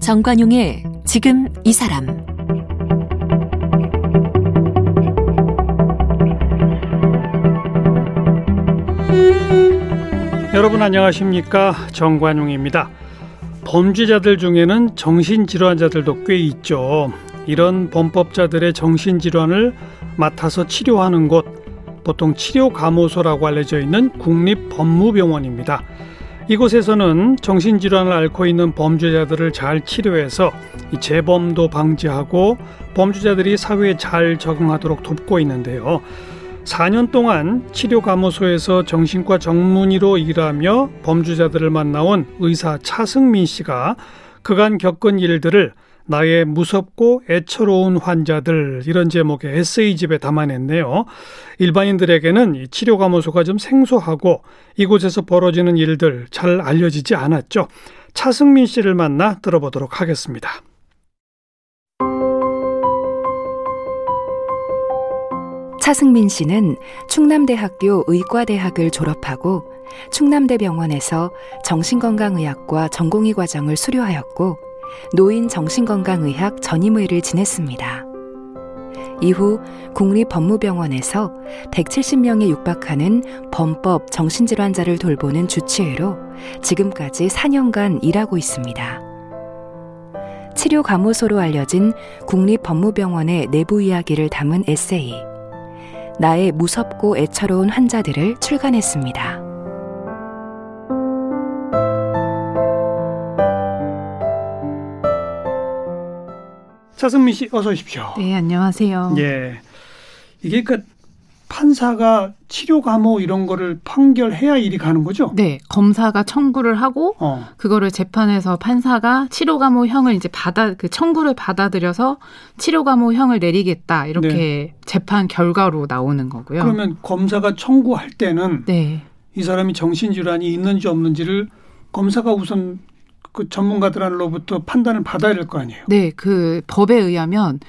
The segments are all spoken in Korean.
정관용의 지금 이 사람 여러분 안녕하십니까 정관용입니다. 범죄자들 중에는 정신질환자들도 꽤 있죠. 이런 범법자들의 정신질환을 맡아서 치료하는 곳 보통 치료감호소라고 알려져 있는 국립법무병원입니다. 이곳에서는 정신질환을 앓고 있는 범죄자들을 잘 치료해서 재범도 방지하고 범죄자들이 사회에 잘 적응하도록 돕고 있는데요. 4년 동안 치료감호소에서 정신과 전문의로 일하며 범죄자들을 만나온 의사 차승민 씨가 그간 겪은 일들을 나의 무섭고 애처로운 환자들 이런 제목의 에세이집에 담아냈네요. 일반인들에게는 치료감호소가 좀 생소하고 이곳에서 벌어지는 일들 잘 알려지지 않았죠. 차승민 씨를 만나 들어보도록 하겠습니다. 차승민 씨는 충남대학교 의과대학을 졸업하고 충남대병원에서 정신건강의학과 전공의 과정을 수료하였고 노인 정신건강의학 전임의를 지냈습니다. 이후 국립법무병원에서 170명에 육박하는 범법 정신질환자를 돌보는 주치의로 지금까지 4년간 일하고 있습니다. 치료 감호소로 알려진 국립법무병원의 내부 이야기를 담은 에세이 나의 무섭고 애처로운 환자들을 출간했습니다. 차승민 씨 어서 오십시오. 네, 안녕하세요. 예. 이게 그 판사가 치료 감호 이런 거를 판결해야 일이 가는 거죠? 네, 검사가 청구를 하고 어. 그거를 재판에서 판사가 치료 감호형을 이제 받아 그 청구를 받아들여서 치료 감호형을 내리겠다 이렇게 네. 재판 결과로 나오는 거고요. 그러면 검사가 청구할 때는 네. 이 사람이 정신 질환이 있는지 없는지를 검사가 우선 그 전문가들로부터 판단을 받아야 될 거 아니에요. 네, 그 법에 의하면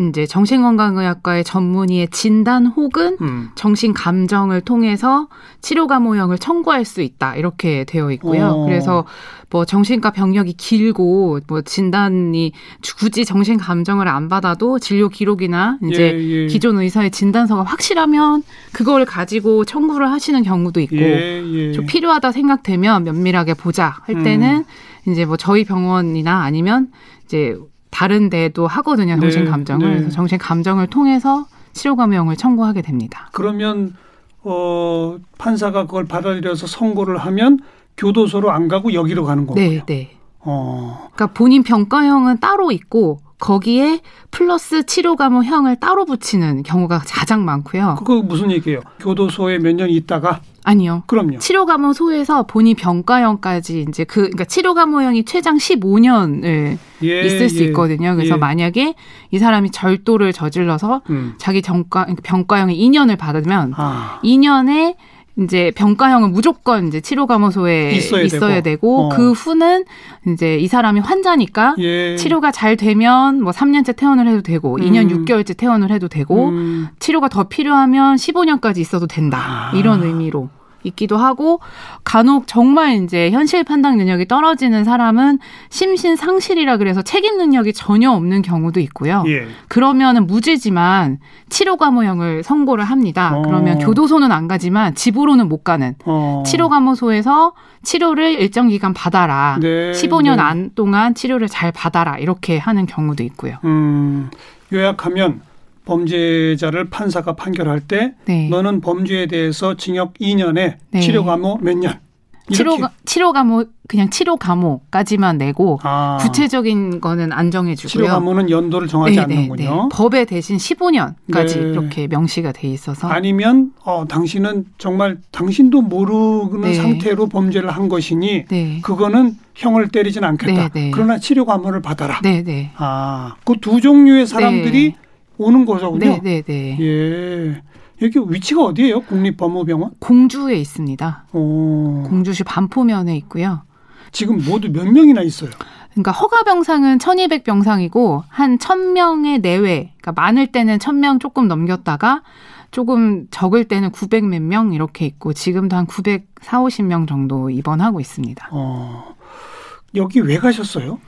이제 정신건강의학과의 전문의의 진단 혹은 음. 정신 감정을 통해서 치료 감호형을 청구할 수 있다 이렇게 되어 있고요. 어. 그래서 뭐 정신과 병력이 길고 뭐 진단이 굳이 정신 감정을 안 받아도 진료 기록이나 이제 예, 예. 기존 의사의 진단서가 확실하면 그걸 가지고 청구를 하시는 경우도 있고 예, 예. 좀 필요하다 생각되면 면밀하게 보자 할 때는 음. 이제 뭐 저희 병원이나 아니면 이제 다른 데도 하거든요. 네, 정신 감정을. 네, 네. 그래서 정신 감정을 통해서 치료 감형을 청구하게 됩니다. 그러면 어 판사가 그걸 받아들여서 선고를 하면 교도소로 안 가고 여기로 가는 거고요. 네, 네. 어. 그러니까 본인 평가형은 따로 있고 거기에 플러스 치료 감호형을 따로 붙이는 경우가 가장 많고요. 그거 무슨 얘기예요? 교도소에 몇 년 있다가 아니요. 그럼요. 치료 감호 소에서 본인 병가형까지 이제 그 그러니까 치료 감호형이 최장 15년을 예, 있을 수 예. 있거든요. 그래서 예. 만약에 이 사람이 절도를 저질러서 음. 자기 정가 그러니까 병가형이 2년을 받으면 아. 2년에 이제 병가형은 무조건 이제 치료 감호소에 있어야, 있어야 되고, 되고 어. 그 후는 이제 이 사람이 환자니까 예. 치료가 잘 되면 뭐 3년째 퇴원을 해도 되고 음. 2년 6개월째 퇴원을 해도 되고 음. 치료가 더 필요하면 15년까지 있어도 된다. 아. 이런 의미로 있기도 하고 간혹 정말 이제 현실 판단 능력이 떨어지는 사람은 심신 상실이라 그래서 책임 능력이 전혀 없는 경우도 있고요. 예. 그러면은 무죄지만 치료 감호형을 선고를 합니다. 어. 그러면 교도소는 안 가지만 집으로는 못 가는 어. 치료 감호소에서 치료를 일정 기간 받아라. 네. 15년 네. 안 동안 치료를 잘 받아라. 이렇게 하는 경우도 있고요. 음, 요약하면 범죄자를 판사가 판결할 때 네. 너는 범죄에 대해서 징역 2년에 네. 치료 감호 몇 년? 치료 치료 감호 그냥 치료 감호까지만 내고 아. 구체적인 거는 안 정해 주고요. 치료 감호는 연도를 정하지 네, 네 않는군요. 네. 법에 대신 15년까지 이렇게 명시가 돼 있어서 아니면 어 당신은 정말 당신도 모르는 네. 상태로 범죄를 한 것이니 네. 그거는 형을 때리진 않겠다. 그러나 치료 감호를 받아라. 네, 아, 그 두 종류의 사람들이 오는 거죠군요. 네, 네, 네. 예. 여기 위치가 어디예요? 국립법무병원? 공주에 있습니다. 오. 공주시 반포면에 있고요. 지금 모두 몇 명이나 있어요? 그러니까 허가 병상은 1,200 병상이고 한 1,000명의 내외. 그러니까 많을 때는 1,000명 조금 넘겼다가 조금 적을 때는 900 몇 명 이렇게 있고 지금도 한 900, 4, 50명 정도 입원하고 있습니다. 어. 여기 왜 가셨어요?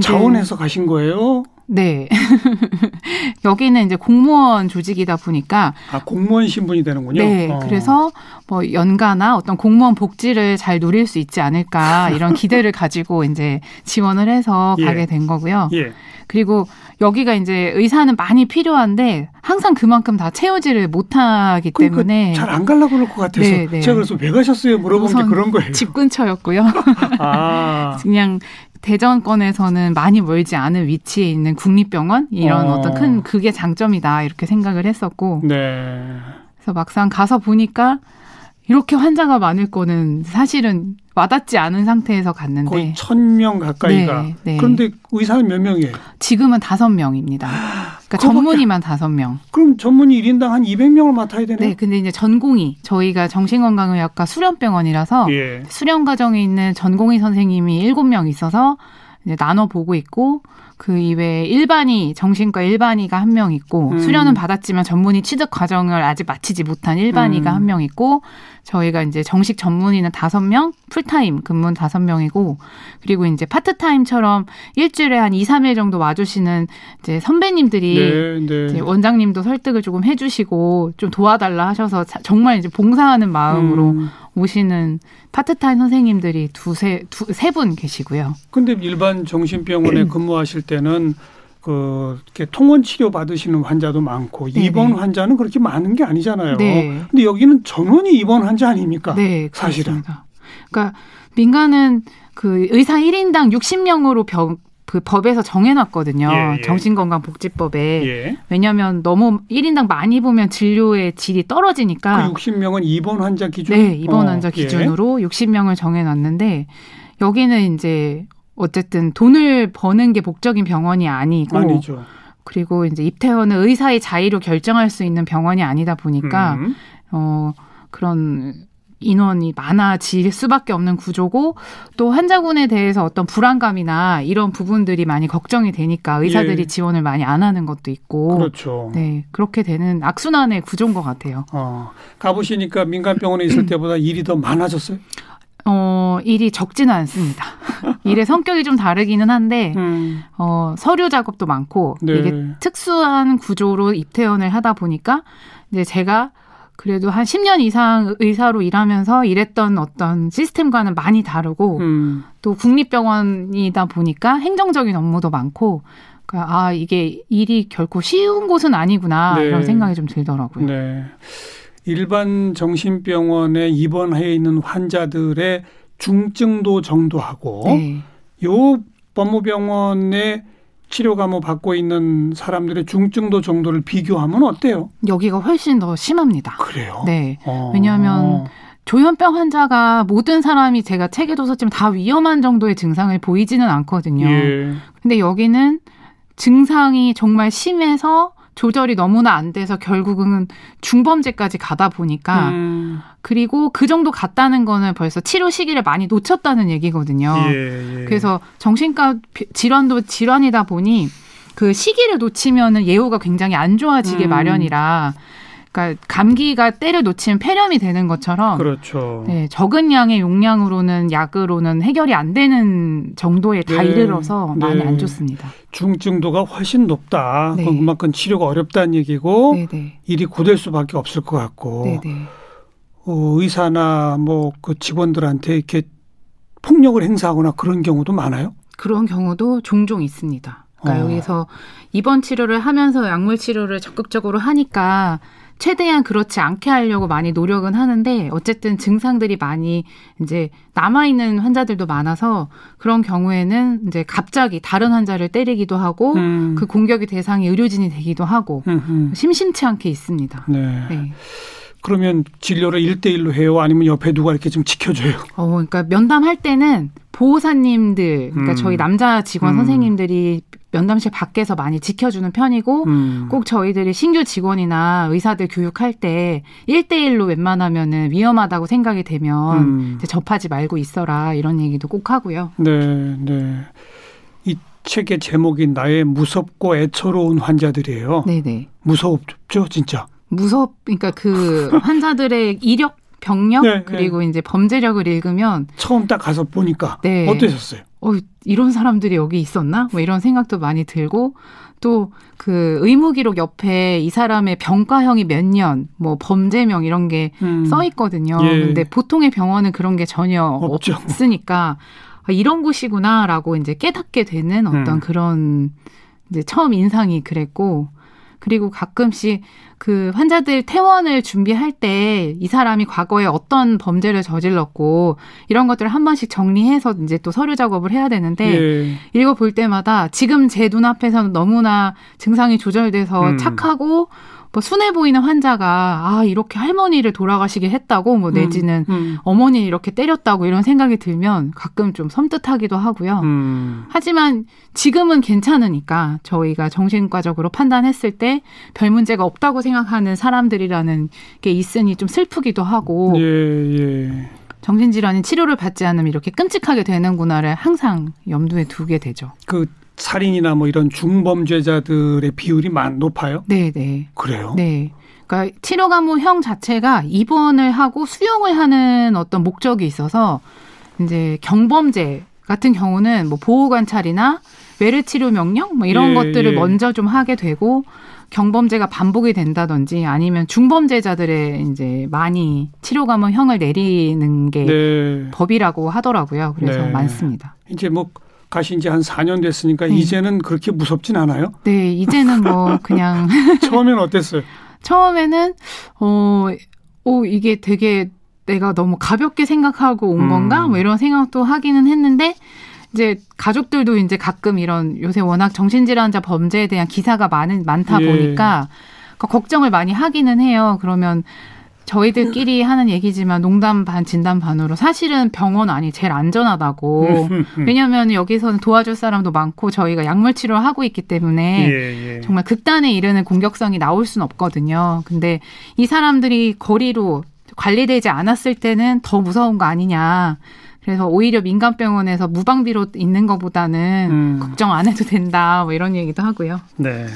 자원해서 가신 거예요? 네. 여기는 이제 공무원 조직이다 보니까 아 공무원 신분이 되는군요. 네. 어. 그래서 뭐 연가나 어떤 공무원 복지를 잘 누릴 수 있지 않을까 이런 기대를 가지고 이제 지원을 해서 예. 가게 된 거고요. 예. 그리고 여기가 이제 의사는 많이 필요한데 항상 그만큼 다 채우지를 못하기 그러니까 때문에 잘안 가려고 그럴 것 같아서 네, 네. 제가 그래서 왜 가셨어요 물어본 게 그런 거예요. 집 근처였고요. 아. 그냥 대전권에서는 많이 멀지 않은 위치에 있는 국립병원 이런 어. 떤 큰 그게 장점이다 이렇게 생각을 했었고 네. 그래서 막상 가서 보니까 이렇게 환자가 많을 거는 사실은 와닿지 않은 상태에서 갔는데 거의 천 명 가까이가 네, 네. 그런데 의사는 몇 명이에요? 지금은 다섯 명입니다. 그러니까 전문의만 다섯 명. 그럼 전문의 1인당 한 200명을 맡아야 되네요. 네, 근데 이제 전공의 저희가 정신건강의학과 수련병원이라서 예. 수련 과정에 있는 전공의 선생님이 일곱 명 있어서 이제 나눠 보고 있고 그 이외에 일반이 정신과 일반이가 한 명 있고 음. 수련은 받았지만 전문의 취득 과정을 아직 마치지 못한 일반이가 음. 한명 있고 저희가 이제 정식 전문의는 다섯 명, 풀타임 근무 다섯 명이고 그리고 이제 파트타임처럼 일주일에 한 2, 3일 정도 와주시는 이제 선배님들이 네, 네. 이제 원장님도 설득을 조금 해주시고 좀 도와달라 하셔서 정말 이제 봉사하는 마음으로 음. 오시는 파트타임 선생님들이 두세 두 세 분 계시고요. 근데 일반 정신병원에 근무하실 때는 그 이렇게 통원 치료 받으시는 환자도 많고 네네. 입원 환자는 그렇게 많은 게 아니잖아요. 네. 근데 여기는 전원이 입원 환자 아닙니까? 네, 사실은. 그러니까 민간은 그 의사 1인당 60명으로 병, 그 법에서 정해놨거든요. 예, 예. 정신건강복지법에. 예. 왜냐하면 너무 1인당 많이 보면 진료의 질이 떨어지니까. 그 60명은 입원 환자 기준? 네, 입원 환자 어, 기준으로 60명을 정해놨는데 여기는 이제 어쨌든 돈을 버는 게 목적인 병원이 아니고 아니죠. 그리고 이제 입퇴원은 의사의 자의로 결정할 수 있는 병원이 아니다 보니까 음. 어 그런 인원이 많아질 수밖에 없는 구조고 또 환자군에 대해서 어떤 불안감이나 이런 부분들이 많이 걱정이 되니까 의사들이 예. 지원을 많이 안 하는 것도 있고 그렇죠. 네 그렇게 되는 악순환의 구조인 것 같아요. 어, 가보시니까 민간 병원에 있을 때보다 일이 더 많아졌어요? 어, 일이 적지는 않습니다. 일의 성격이 좀 다르기는 한데, 음. 어, 서류 작업도 많고, 네. 이게 특수한 구조로 입퇴원을 하다 보니까, 이제 제가 그래도 한 10년 이상 의사로 일하면서 일했던 어떤 시스템과는 많이 다르고, 음. 또 국립병원이다 보니까 행정적인 업무도 많고, 그러니까 아, 이게 일이 결코 쉬운 곳은 아니구나, 네. 이런 생각이 좀 들더라고요. 네. 일반 정신병원에 입원해 있는 환자들의 중증도 정도하고 네. 요 법무병원에 치료 감호 받고 있는 사람들의 중증도 정도를 비교하면 어때요? 여기가 훨씬 더 심합니다. 그래요? 네. 어. 왜냐하면 조현병 환자가 모든 사람이 제가 책에도 썼지만 다 위험한 정도의 증상을 보이지는 않거든요. 예. 근데 여기는 증상이 정말 심해서 조절이 너무나 안 돼서 결국은 중범죄까지 가다 보니까 음. 그리고 그 정도 갔다는 거는 벌써 치료 시기를 많이 놓쳤다는 얘기거든요. 예, 예. 그래서 정신과 질환도 질환이다 보니 그 시기를 놓치면은 예후가 굉장히 안 좋아지게 음. 마련이라 그러니까 감기가 때를 놓치면 폐렴이 되는 것처럼 그렇죠. 네, 적은 양의 용량으로는 약으로는 해결이 안 되는 정도에 다 네. 이르러서 네. 많이 안 좋습니다. 중증도가 훨씬 높다. 네. 그만큼 치료가 어렵다는 얘기고 네, 네. 일이 고될 수밖에 없을 것 같고 네, 어, 의사나 뭐 그 직원들한테 이렇게 폭력을 행사하거나 그런 경우도 많아요. 그런 경우도 종종 있습니다. 그러니까 어. 여기서 입원 치료를 하면서 약물 치료를 적극적으로 하니까 최대한 그렇지 않게 하려고 많이 노력은 하는데 어쨌든 증상들이 많이 이제 남아 있는 환자들도 많아서 그런 경우에는 이제 갑자기 다른 환자를 때리기도 하고 음. 그 공격의 대상이 의료진이 되기도 하고 음흠. 심심치 않게 있습니다. 네. 네. 그러면 진료를 일대일로 해요? 아니면 옆에 누가 이렇게 좀 지켜줘요? 어, 그러니까 면담할 때는 보호사님들, 그러니까 음. 저희 남자 직원 음. 선생님들이 면담실 밖에서 많이 지켜주는 편이고 음. 꼭 저희들이 신규 직원이나 의사들 교육할 때 1대1로 웬만하면은 위험하다고 생각이 되면 음. 접하지 말고 있어라 이런 얘기도 꼭 하고요. 네, 네. 이 책의 제목이 나의 무섭고 애처로운 환자들이에요. 네, 네. 무섭죠, 진짜. 무섭 그러니까 그 환자들의 이력 병력 네, 네. 그리고 네. 이제 범죄력을 읽으면 처음 딱 가서 보니까 네. 어떠셨어요? 어, 이런 사람들이 여기 있었나? 뭐 이런 생각도 많이 들고 또 그 의무 기록 옆에 이 사람의 병가형이 몇 년, 뭐 범죄명 이런 게써 음. 있거든요. 예. 근데 보통의 병원은 그런 게 전혀 없죠. 없으니까 아, 이런 곳이구나라고 이제 깨닫게 되는 어떤 음. 그런 이제 처음 인상이 그랬고 그리고 가끔씩 그 환자들 퇴원을 준비할 때 이 사람이 과거에 어떤 범죄를 저질렀고 이런 것들을 한 번씩 정리해서 이제 또 서류 작업을 해야 되는데 예. 읽어볼 때마다 지금 제 눈앞에서는 너무나 증상이 조절돼서 음. 착하고 뭐 순해 보이는 환자가 아 이렇게 할머니를 돌아가시게 했다고 뭐 음, 내지는 음, 음. 어머니 이렇게 때렸다고 이런 생각이 들면 가끔 좀 섬뜩하기도 하고요. 음. 하지만 지금은 괜찮으니까 저희가 정신과적으로 판단했을 때 별 문제가 없다고 생각하는 사람들이라는 게 있으니 좀 슬프기도 하고. 예, 예. 정신질환인 치료를 받지 않으면 이렇게 끔찍하게 되는구나를 항상 염두에 두게 되죠. 그 살인이나 뭐 이런 중범죄자들의 비율이 많 높아요? 네, 네. 그래요? 네. 그러니까 치료 감호형 자체가 입원을 하고 수용을 하는 어떤 목적이 있어서 이제 경범죄 같은 경우는 뭐 보호 관찰이나 외래 치료 명령 뭐 이런 예, 것들을 예. 먼저 좀 하게 되고 경범죄가 반복이 된다든지 아니면 중범죄자들의 이제 많이 치료 감호형을 내리는 게 네. 법이라고 하더라고요. 그래서 네. 많습니다. 이제 뭐 가신 지 한 4년 됐으니까 네. 이제는 그렇게 무섭진 않아요? 네, 이제는 뭐 그냥 처음에는 어땠어요? 처음에는 어, 오 이게 되게 내가 너무 가볍게 생각하고 온 음. 건가? 뭐 이런 생각도 하기는 했는데 이제 가족들도 이제 가끔 이런 요새 워낙 정신질환자 범죄에 대한 기사가 많은 많다 예. 보니까 걱정을 많이 하기는 해요. 그러면 저희들끼리 하는 얘기지만 농담 반 진담 반으로 사실은 병원 안이 제일 안전하다고 왜냐하면 여기서는 도와줄 사람도 많고 저희가 약물 치료를 하고 있기 때문에 예, 예. 정말 극단에 이르는 공격성이 나올 수는 없거든요. 근데 이 사람들이 거리로 관리되지 않았을 때는 더 무서운 거 아니냐. 그래서 오히려 민간 병원에서 무방비로 있는 것보다는 음. 걱정 안 해도 된다. 뭐 이런 얘기도 하고요. 네.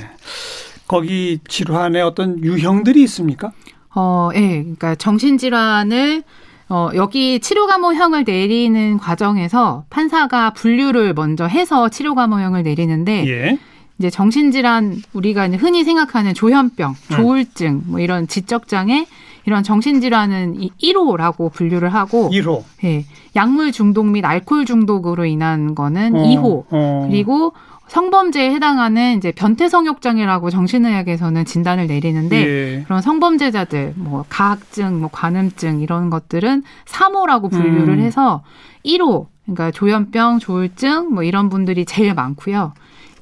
거기 질환에 어떤 유형들이 있습니까? 어, 예. 그러니까 정신질환을 어, 여기 치료감호형을 내리는 과정에서 판사가 분류를 먼저 해서 치료감호형을 내리는데 예. 이제 정신질환 우리가 흔히 생각하는 조현병, 네. 조울증, 뭐 이런 지적 장애 이런 정신질환은 이 1호라고 분류를 하고 1호. 예. 약물 중독 및 알코올 중독으로 인한 거는 어, 2호. 어. 그리고 성범죄에 해당하는 이제 변태 성욕 장애라고 정신의학에서는 진단을 내리는데 예. 그런 성범죄자들 뭐 가학증, 뭐 관음증 이런 것들은 3호라고 분류를 음. 해서 1호 그러니까 조현병, 조울증 뭐 이런 분들이 제일 많고요.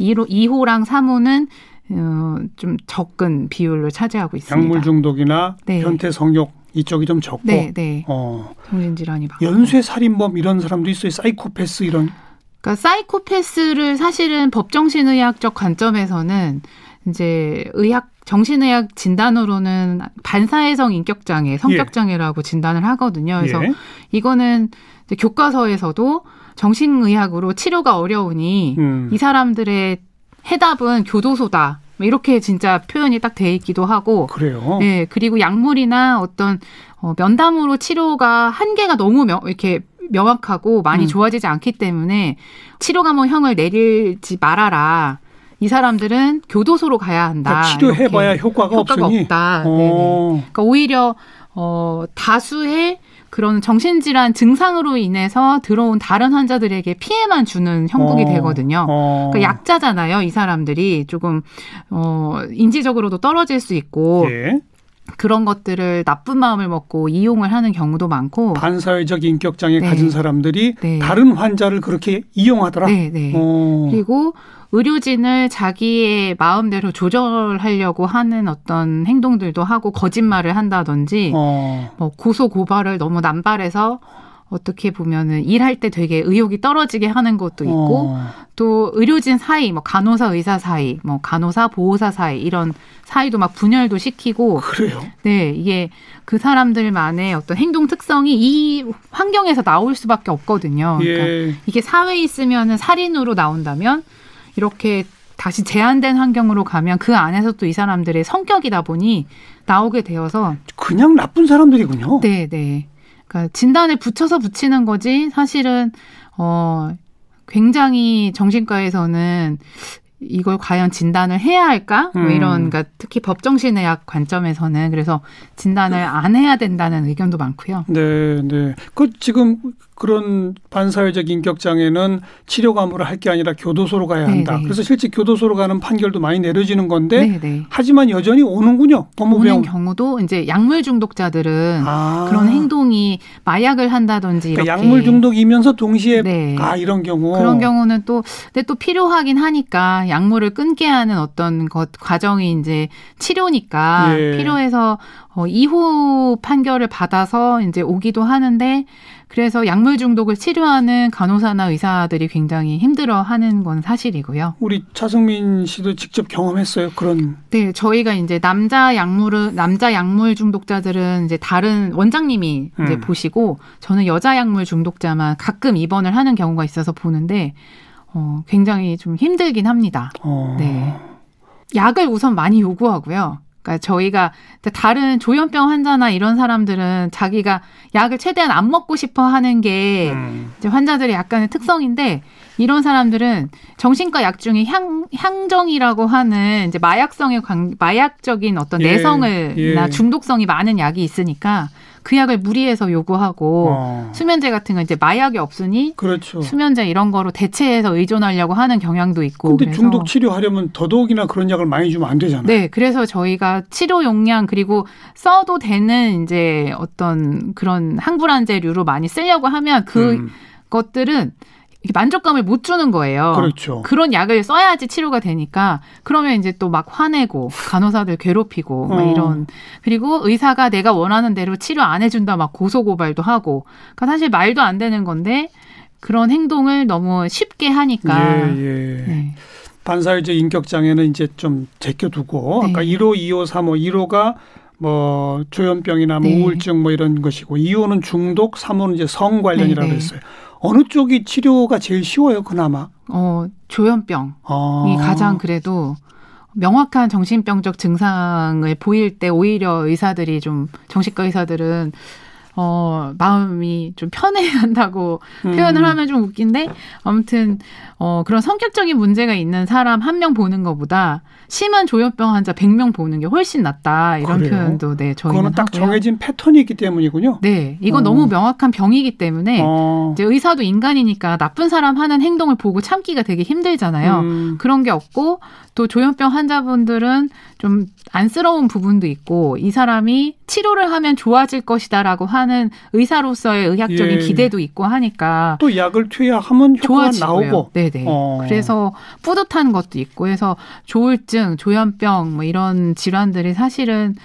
2호, 2호랑 3호는 어, 좀 적은 비율을 차지하고 있습니다. 약물 중독이나 네. 변태 성욕 이쪽이 좀 적고. 네, 네. 어. 정신질환이 많고. 연쇄 살인범 이런 사람도 있어요. 사이코패스 이런. 그러니까 사이코패스를 사실은 법정신의학적 관점에서는 이제 의학 정신의학 진단으로는 반사회성 인격장애, 성격장애라고 예. 진단을 하거든요. 그래서 예. 이거는 이제 교과서에서도 정신의학으로 치료가 어려우니 음. 이 사람들의 해답은 교도소다. 뭐 이렇게 진짜 표현이 딱 돼 있기도 하고. 그래요. 네. 그리고 약물이나 어떤 어, 면담으로 치료가 한계가 너무 명, 이렇게 명확하고 많이 음. 좋아지지 않기 때문에 치료 감호형을 내리지 말아라. 이 사람들은 교도소로 가야 한다. 그러니까 치료해봐야 효과가, 효과가. 없다. 그러니까 오히려 어, 다수의 그런 정신질환 증상으로 인해서 들어온 다른 환자들에게 피해만 주는 형국이 어, 되거든요. 어. 그러니까 약자잖아요. 이 사람들이 조금 어, 인지적으로도 떨어질 수 있고 예. 그런 것들을 나쁜 마음을 먹고 이용을 하는 경우도 많고 반사회적 인격 장애 네. 가진 사람들이 네. 다른 환자를 그렇게 이용하더라. 네, 네. 어. 그리고 의료진을 자기의 마음대로 조절하려고 하는 어떤 행동들도 하고 거짓말을 한다든지 어. 뭐 고소 고발을 너무 남발해서 어떻게 보면은 일할 때 되게 의욕이 떨어지게 하는 것도 있고 어. 또 의료진 사이, 뭐 간호사 의사 사이, 뭐 간호사 보호사 사이 이런 사이도 막 분열도 시키고 그래요? 네, 이게 그 사람들만의 어떤 행동 특성이 이 환경에서 나올 수밖에 없거든요. 그러니까 예. 이게 사회에 있으면은 살인으로 나온다면 이렇게 다시 제한된 환경으로 가면 그 안에서 또 이 사람들의 성격이다 보니 나오게 되어서 그냥 나쁜 사람들이군요. 네, 네. 그러니까 진단을 붙여서 붙이는 거지 사실은 어 굉장히 정신과에서는 이걸 과연 진단을 해야 할까? 뭐 음. 이런, 그러니까 특히 법정신의학 관점에서는 그래서 진단을 안 해야 된다는 의견도 많고요. 네, 네. 그 지금 그런 반사회적 인격 장애는 치료 과목을 할게 아니라 교도소로 가야 한다. 네네. 그래서 실제 교도소로 가는 판결도 많이 내려지는 건데 네네. 하지만 여전히 오는군요. 법무병 오는 경우도 이제 약물 중독자들은 아. 그런 행동이 마약을 한다든지 그러니까 약물 중독이면서 동시에 네. 아 이런 경우 그런 경우는 또 근데 또 필요하긴 하니까 약물을 끊게 하는 어떤 것 과정이 이제 치료니까 예. 필요해서 어, 이후 판결을 받아서 이제 오기도 하는데 그래서 약물 중독을 치료하는 간호사나 의사들이 굉장히 힘들어하는 건 사실이고요. 우리 차승민 씨도 직접 경험했어요 그런? 네, 저희가 이제 남자 약물을 남자 약물 중독자들은 이제 다른 원장님이 음. 이제 보시고 저는 여자 약물 중독자만 가끔 입원을 하는 경우가 있어서 보는데 어, 굉장히 좀 힘들긴 합니다. 어. 네. 약을 우선 많이 요구하고요. 그러니까 저희가 다른 조현병 환자나 이런 사람들은 자기가 약을 최대한 안 먹고 싶어 하는 게 음. 이제 환자들의 약간의 특성인데 이런 사람들은 정신과 약 중에 향 향정이라고 하는 이제 마약성의 관, 마약적인 어떤 예, 내성을 예. 나 중독성이 많은 약이 있으니까 그 약을 무리해서 요구하고 어. 수면제 같은 건 이제 마약이 없으니 그렇죠. 수면제 이런 거로 대체해서 의존하려고 하는 경향도 있고. 근데 중독 치료하려면 더더욱이나 그런 약을 많이 주면 안 되잖아요. 네, 그래서 저희가 치료 용량 그리고 써도 되는 이제 어떤 그런 항불안제류로 많이 쓰려고 하면 그 음. 것들은 만족감을 못 주는 거예요. 그렇죠. 그런 약을 써야지 치료가 되니까 그러면 이제 또 막 화내고 간호사들 괴롭히고 어. 막 이런 그리고 의사가 내가 원하는 대로 치료 안 해준다 막 고소 고발도 하고 그러니까 사실 말도 안 되는 건데 그런 행동을 너무 쉽게 하니까. 예, 예. 네. 반사회적 인격 장애는 이제 좀 제껴두고 네. 아까 1호, 2호, 3호, 1호가 뭐 조현병이나 뭐 네. 우울증 뭐 이런 것이고 2호는 중독, 3호는 이제 성 관련이라고 네, 네. 했어요. 어느 쪽이 치료가 제일 쉬워요, 그나마? 어, 조현병이 아. 가장 그래도 명확한 정신병적 증상을 보일 때 오히려 의사들이 좀 정신과 의사들은 어, 마음이 좀 편해야 한다고 음. 표현을 하면 좀 웃긴데, 아무튼, 어, 그런 성격적인 문제가 있는 사람 한 명 보는 것보다 심한 조현병 환자 100명 보는 게 훨씬 낫다. 이런 그래요? 표현도 네, 저희는 그거는 딱 하고요. 정해진 패턴이 있기 때문이군요. 네. 이건 어. 너무 명확한 병이기 때문에 어. 이제 의사도 인간이니까 나쁜 사람 하는 행동을 보고 참기가 되게 힘들잖아요. 음. 그런 게 없고 또 조현병 환자분들은 좀 안쓰러운 부분도 있고 이 사람이 치료를 하면 좋아질 것이다라고 하는 의사로서의 의학적인 예. 기대도 있고 하니까 또 약을 투여하면 효과가 나오고 네네 어. 그래서 뿌듯한 것도 있고 해서 조울증 조현병 뭐 이런 질환들이 사실은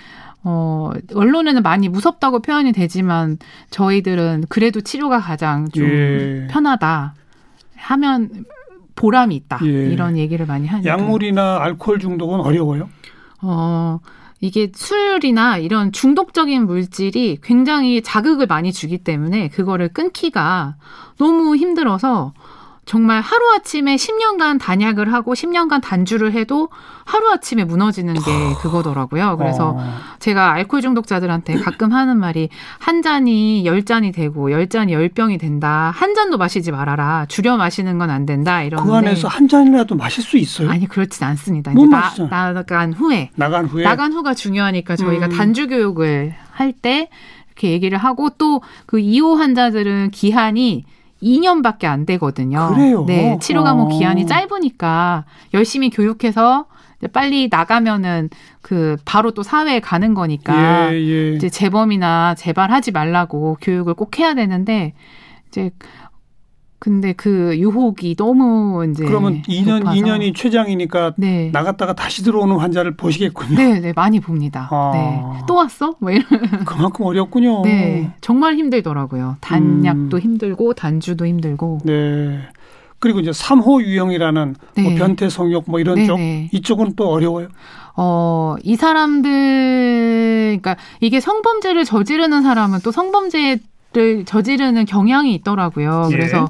어, 언론에는 많이 무섭다고 표현이 되지만 저희들은 그래도 치료가 가장 좀 예. 편하다 하면 보람이 있다. 예. 이런 얘기를 많이 하니까. 약물이나 알코올 중독은 어려워요? 어, 이게 술이나 이런 중독적인 물질이 굉장히 자극을 많이 주기 때문에 그거를 끊기가 너무 힘들어서 정말 하루아침에 10년간 단약을 하고 10년간 단주를 해도 하루아침에 무너지는 게 그거더라고요. 그래서 어. 제가 알코올 중독자들한테 가끔 하는 말이 한 잔이 열 잔이 되고 열 잔이 열 병이 된다. 한 잔도 마시지 말아라. 줄여 마시는 건 안 된다. 이런그 안에서 한 잔이라도 마실 수 있어요? 아니 그렇진 않습니다. 이제 나, 나간 후에 나간 후에 나간 후가 중요하니까 저희가 음. 단주 교육을 할 때 이렇게 얘기를 하고 또 그 2호 환자들은 기한이 2년밖에 안 되거든요. 그래요? 네, 치료 과목 어. 기한이 짧으니까 열심히 교육해서 빨리 나가면은 그 바로 또 사회에 가는 거니까 예, 예. 이제 재범이나 재발하지 말라고 교육을 꼭 해야 되는데 이제 근데 그 유혹이 너무 이제 그러면 2년 높아서. 2년이 최장이니까 네. 나갔다가 다시 들어오는 환자를 보시겠군요. 네, 네 많이 봅니다. 아. 네. 또 왔어? 뭐 이런. 그만큼 어렵군요. 네, 정말 힘들더라고요. 단약도 음. 힘들고 단주도 힘들고. 네. 그리고 이제 3호 유형이라는 뭐 네. 뭐 변태 성욕 뭐 이런 네, 쪽 네. 이쪽은 또 어려워요. 어, 이 사람들 그러니까 이게 성범죄를 저지르는 사람은 또 성범죄 를 저지르는 경향이 있더라고요. 예. 그래서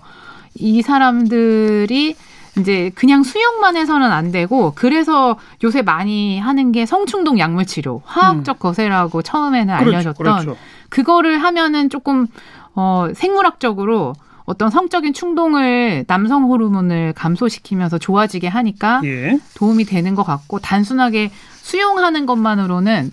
이 사람들이 이제 그냥 수용만 해서는 안 되고 그래서 요새 많이 하는 게 성충동 약물 치료, 화학적 음. 거세라고 처음에는 그렇죠, 알려졌던 그렇죠. 그거를 하면은 조금 어 생물학적으로 어떤 성적인 충동을 남성 호르몬을 감소시키면서 좋아지게 하니까 예. 도움이 되는 것 같고 단순하게 수용하는 것만으로는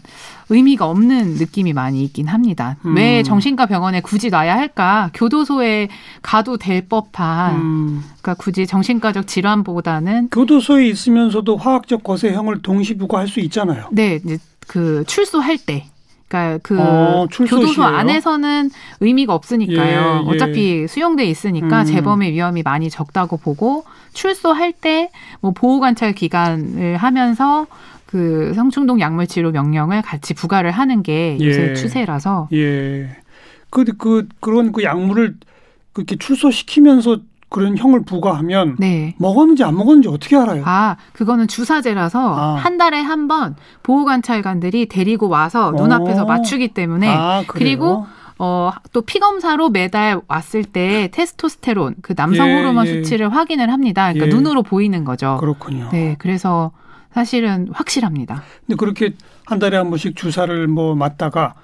의미가 없는 느낌이 많이 있긴 합니다. 음. 왜 정신과 병원에 굳이 놔야 할까? 교도소에 가도 될 법한, 음. 그러니까 굳이 정신과적 질환보다는 교도소에 있으면서도 화학적 거세형을 동시 부과할 수 있잖아요. 네, 그 출소할 때. 그러니까 그 어, 교도소 안에서는 의미가 없으니까요. 예, 예. 어차피 수용돼 있으니까 음. 재범의 위험이 많이 적다고 보고 출소할 때 뭐 보호 관찰 기간을 하면서 그 성충동 약물 치료 명령을 같이 부과를 하는 게 요새 예. 추세라서. 예. 그, 그, 그런 그 약물을 그렇게 출소시키면서 그런 형을 부과하면 네. 먹었는지 안 먹었는지 어떻게 알아요? 아, 그거는 주사제라서 아. 한 달에 한 번 보호관찰관들이 데리고 와서 눈앞에서 어. 맞추기 때문에 아, 그리고 어, 또 피검사로 매달 왔을 때 테스토스테론, 그 남성 예, 호르몬 예. 수치를 확인을 합니다. 그러니까 예. 눈으로 보이는 거죠. 그렇군요. 네, 그래서 사실은 확실합니다. 근데 그렇게 한 달에 한 번씩 주사를 뭐 맞다가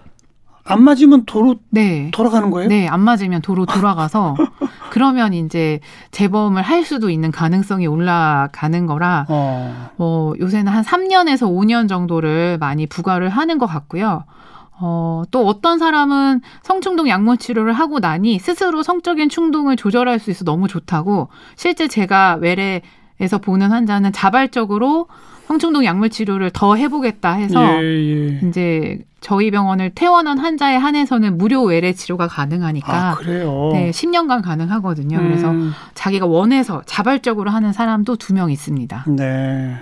안 맞으면 도로 네. 돌아가는 거예요? 네, 안 맞으면 도로 돌아가서 그러면 이제 재범을 할 수도 있는 가능성이 올라가는 거라 어. 뭐 요새는 한 3년에서 5년 정도를 많이 부과를 하는 것 같고요. 어, 또 어떤 사람은 성충동 약물 치료를 하고 나니 스스로 성적인 충동을 조절할 수 있어 너무 좋다고 실제 제가 외래 에서 보는 환자는 자발적으로 성충동 약물 치료를 더 해보겠다 해서 예, 예. 이제 저희 병원을 퇴원한 환자에 한해서는 무료 외래 치료가 가능하니까 아, 그래요. 네, 10년간 가능하거든요. 음. 그래서 자기가 원해서 자발적으로 하는 사람도 두 명 있습니다. 네.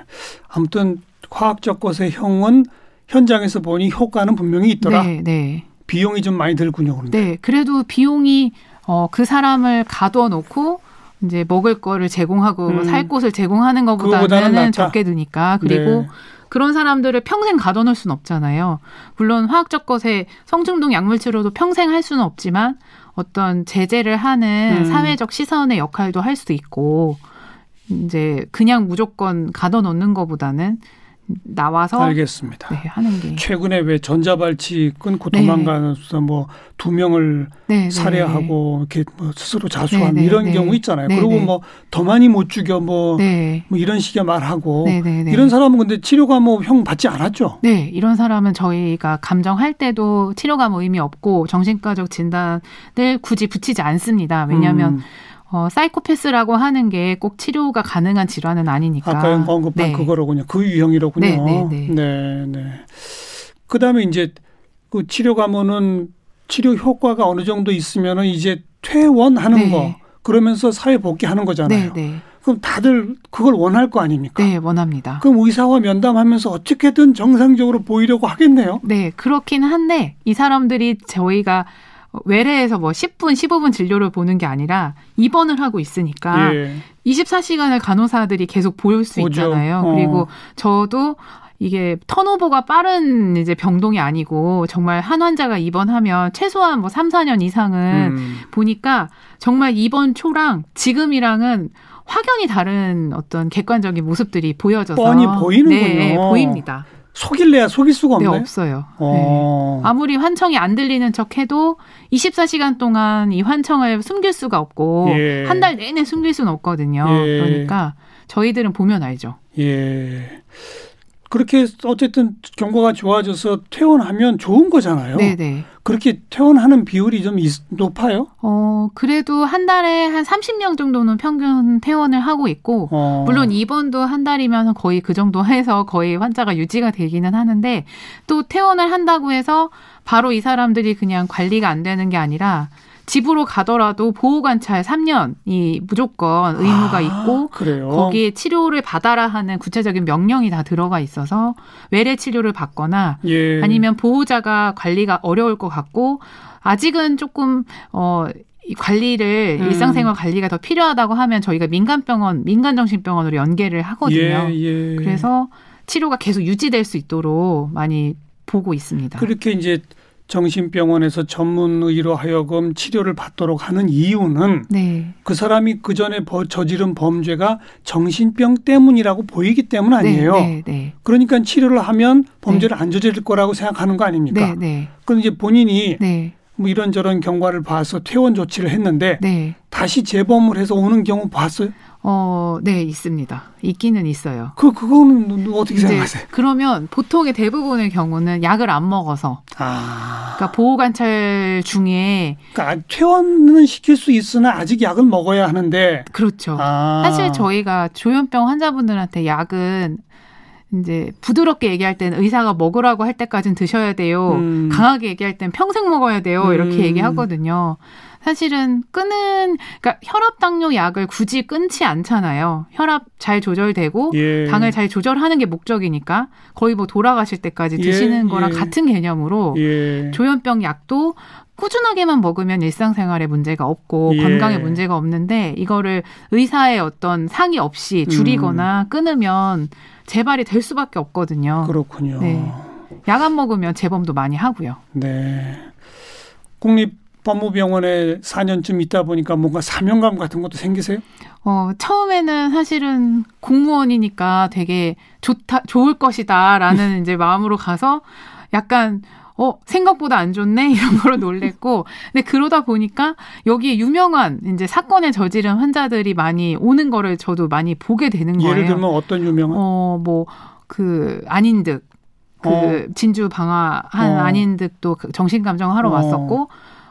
아무튼 화학적 것의 형은 현장에서 보니 효과는 분명히 있더라. 네, 네. 비용이 좀 많이 들군요. 그런데. 네. 그래도 비용이 어, 그 사람을 가둬 놓고 이제 먹을 거를 제공하고 음. 살 곳을 제공하는 것보다는 적게 드니까 그리고 네. 그런 사람들을 평생 가둬놓을 수는 없잖아요. 물론 화학적 것에 성충동 약물 치료도 평생 할 수는 없지만 어떤 제재를 하는 음. 사회적 시선의 역할도 할 수도 있고 이제 그냥 무조건 가둬놓는 것보다는 나와서 알겠습니다. 네, 하는 게 최근에 왜 전자발찌 끊고 네. 도망가서 뭐두 명을 네, 네, 살해하고 이렇게 뭐 스스로 자수한 네, 이런 경우 있잖아요. 그리고 뭐 더 많이 못 죽여 뭐, 뭐 이런 식의 말하고 이런 사람은 근데 치료가 뭐 형 받지 않았죠? 네, 이런 사람은 저희가 감정할 때도 치료가 뭐 의미 없고 정신과적 진단을 굳이 붙이지 않습니다. 왜냐하면 음. 어, 사이코패스라고 하는 게 꼭 치료가 가능한 질환은 아니니까. 아까 언급한 네. 그거로군요. 그 유형이로군요. 네, 네, 네. 네, 네. 그다음에 이제 그 치료 가면은 치료 효과가 어느 정도 있으면은 이제 퇴원하는 네. 거 그러면서 사회 복귀하는 거잖아요. 네, 네. 그럼 다들 그걸 원할 거 아닙니까? 네, 원합니다. 그럼 의사와 면담하면서 어떻게든 정상적으로 보이려고 하겠네요. 네, 그렇긴 한데 이 사람들이 저희가 외래에서 뭐 10분, 15분 진료를 보는 게 아니라 입원을 하고 있으니까 예. 24시간을 간호사들이 계속 보일 수. 있잖아요. 어. 그리고 저도 이게 턴오버가 빠른 이제 병동이 아니고 정말 한 환자가 입원하면 최소한 뭐 3, 4년 이상은 음. 보니까 정말 입원 초랑 지금이랑은 확연히 다른 어떤 객관적인 모습들이 보여져서 뻔히 보이는군요. 네, 보입니다. 속일래야 속일 수가 없네. 네, 없어요. 어. 네. 아무리 환청이 안 들리는 척 해도 24시간 동안 이 환청을 숨길 수가 없고 예. 한달 내내 숨길 수는 없거든요. 예. 그러니까 저희들은 보면 알죠. 예. 그렇게 어쨌든 경과가 좋아져서 퇴원하면 좋은 거잖아요. 네네. 그렇게 퇴원하는 비율이 좀 높아요? 어, 그래도 한 달에 한 30명 정도는 평균 퇴원을 하고 있고, 어. 물론 입원도 한 달이면 거의 그 정도 해서 거의 환자가 유지가 되기는 하는데, 또 퇴원을 한다고 해서 바로 이 사람들이 그냥 관리가 안 되는 게 아니라, 집으로 가더라도 보호 관찰 3년이 무조건 의무가 아, 있고 그래요? 거기에 치료를 받아라 하는 구체적인 명령이 다 들어가 있어서 외래 치료를 받거나 예. 아니면 보호자가 관리가 어려울 것 같고 아직은 조금 어 관리를 음. 일상생활 관리가 더 필요하다고 하면 저희가 민간병원, 민간정신병원으로 연계를 하거든요. 예, 예. 그래서 치료가 계속 유지될 수 있도록 많이 보고 있습니다. 그렇게 이제 정신병원에서 전문의로 하여금 치료를 받도록 하는 이유는 네. 그 사람이 그 전에 저지른 범죄가 정신병 때문이라고 보이기 때문 아니에요. 네, 네, 네. 그러니까 치료를 하면 범죄를 네. 안 저지를 거라고 생각하는 거 아닙니까? 네, 그럼 이제 본인이 뭐 이런저런 경과를 봐서 퇴원 조치를 했는데 다시 재범을 해서 오는 경우 봤어요? 어, 네, 있습니다. 있기는 있어요. 그, 그거는 어떻게 생각하세요? 그러면 보통의 대부분의 경우는 약을 안 먹어서. 아. 그러니까 보호관찰 중에. 그러니까 퇴원은 시킬 수 있으나 아직 약을 먹어야 하는데. 그렇죠. 아. 사실 저희가 조현병 환자분들한테 약은 이제 부드럽게 얘기할 때는 의사가 먹으라고 할 때까지는 드셔야 돼요. 음. 강하게 얘기할 때는 평생 먹어야 돼요. 이렇게 음. 얘기하거든요. 사실은 끊은 그러니까 혈압 당뇨 약을 굳이 끊지 않잖아요. 혈압 잘 조절되고 예. 당을 잘 조절하는 게 목적이니까 거의 뭐 돌아가실 때까지 예, 드시는 예. 거랑 같은 개념으로 예. 조현병 약도 꾸준하게만 먹으면 일상생활에 문제가 없고 예. 건강에 문제가 없는데 이거를 의사의 어떤 상의 없이 줄이거나 음. 끊으면 재발이 될 수밖에 없거든요. 그렇군요. 네. 약 안 먹으면 재범도 많이 하고요. 네. 국립 법무병원에 4년쯤 있다 보니까 뭔가 사명감 같은 것도 생기세요? 어, 처음에는 사실은 공무원이니까 되게 좋다, 좋을 것이다 라는 이제 마음으로 가서 약간 어, 생각보다 안 좋네? 이런 거로 놀랬고. 근데 그러다 보니까 여기에 유명한 이제 사건에 저지른 환자들이 많이 오는 거를 저도 많이 보게 되는 거예요. 예를 들면 어떤 유명한? 어, 뭐, 그, 안인득. 그 어. 진주 방화한 어. 안인득도 그 정신감정 하러 어. 왔었고,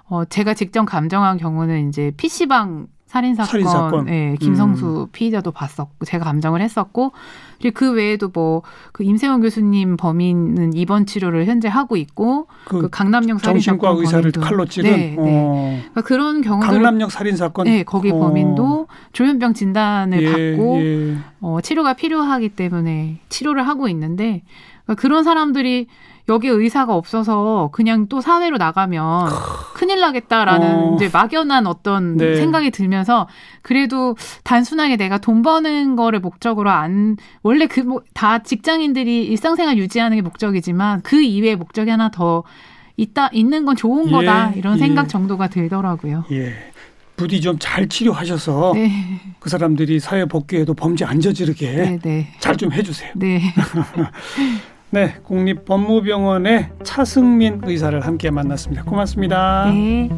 어, 제가 직접 감정한 경우는 이제 PC방 살인 사건, 살인 사건. 예, 김성수 음. 피의자도 봤었고 제가 감정을 했었고 그리고 그 외에도 뭐 그 임세원 교수님 범인은 입원 치료를 현재 하고 있고 그, 그 강남역 살인 정신과 사건 의사를 범인도. 칼로 찌른 네, 네. 어. 그러니까 그런 경우들 강남역 살인 사건 네 거기 어. 범인도 조현병 진단을 예, 받고 예. 어, 치료가 필요하기 때문에 치료를 하고 있는데 그러니까 그런 사람들이 여기 의사가 없어서 그냥 또 사회로 나가면 큰일 나겠다라는 어. 이제 막연한 어떤 네. 생각이 들면서 그래도 단순하게 내가 돈 버는 거를 목적으로 안 원래 그뭐다 직장인들이 일상생활 유지하는 게 목적이지만 그 이외의 목적이 하나 더 있다 있는 건 좋은 예, 거다 이런 예. 생각 정도가 들더라고요. 예. 부디 좀 잘 치료하셔서 네. 그 사람들이 사회 복귀에도 범죄 안 저지르게 네, 네. 잘좀 해주세요. 네. 네, 국립법무병원의 차승민 의사를 함께 만났습니다. 고맙습니다. 네.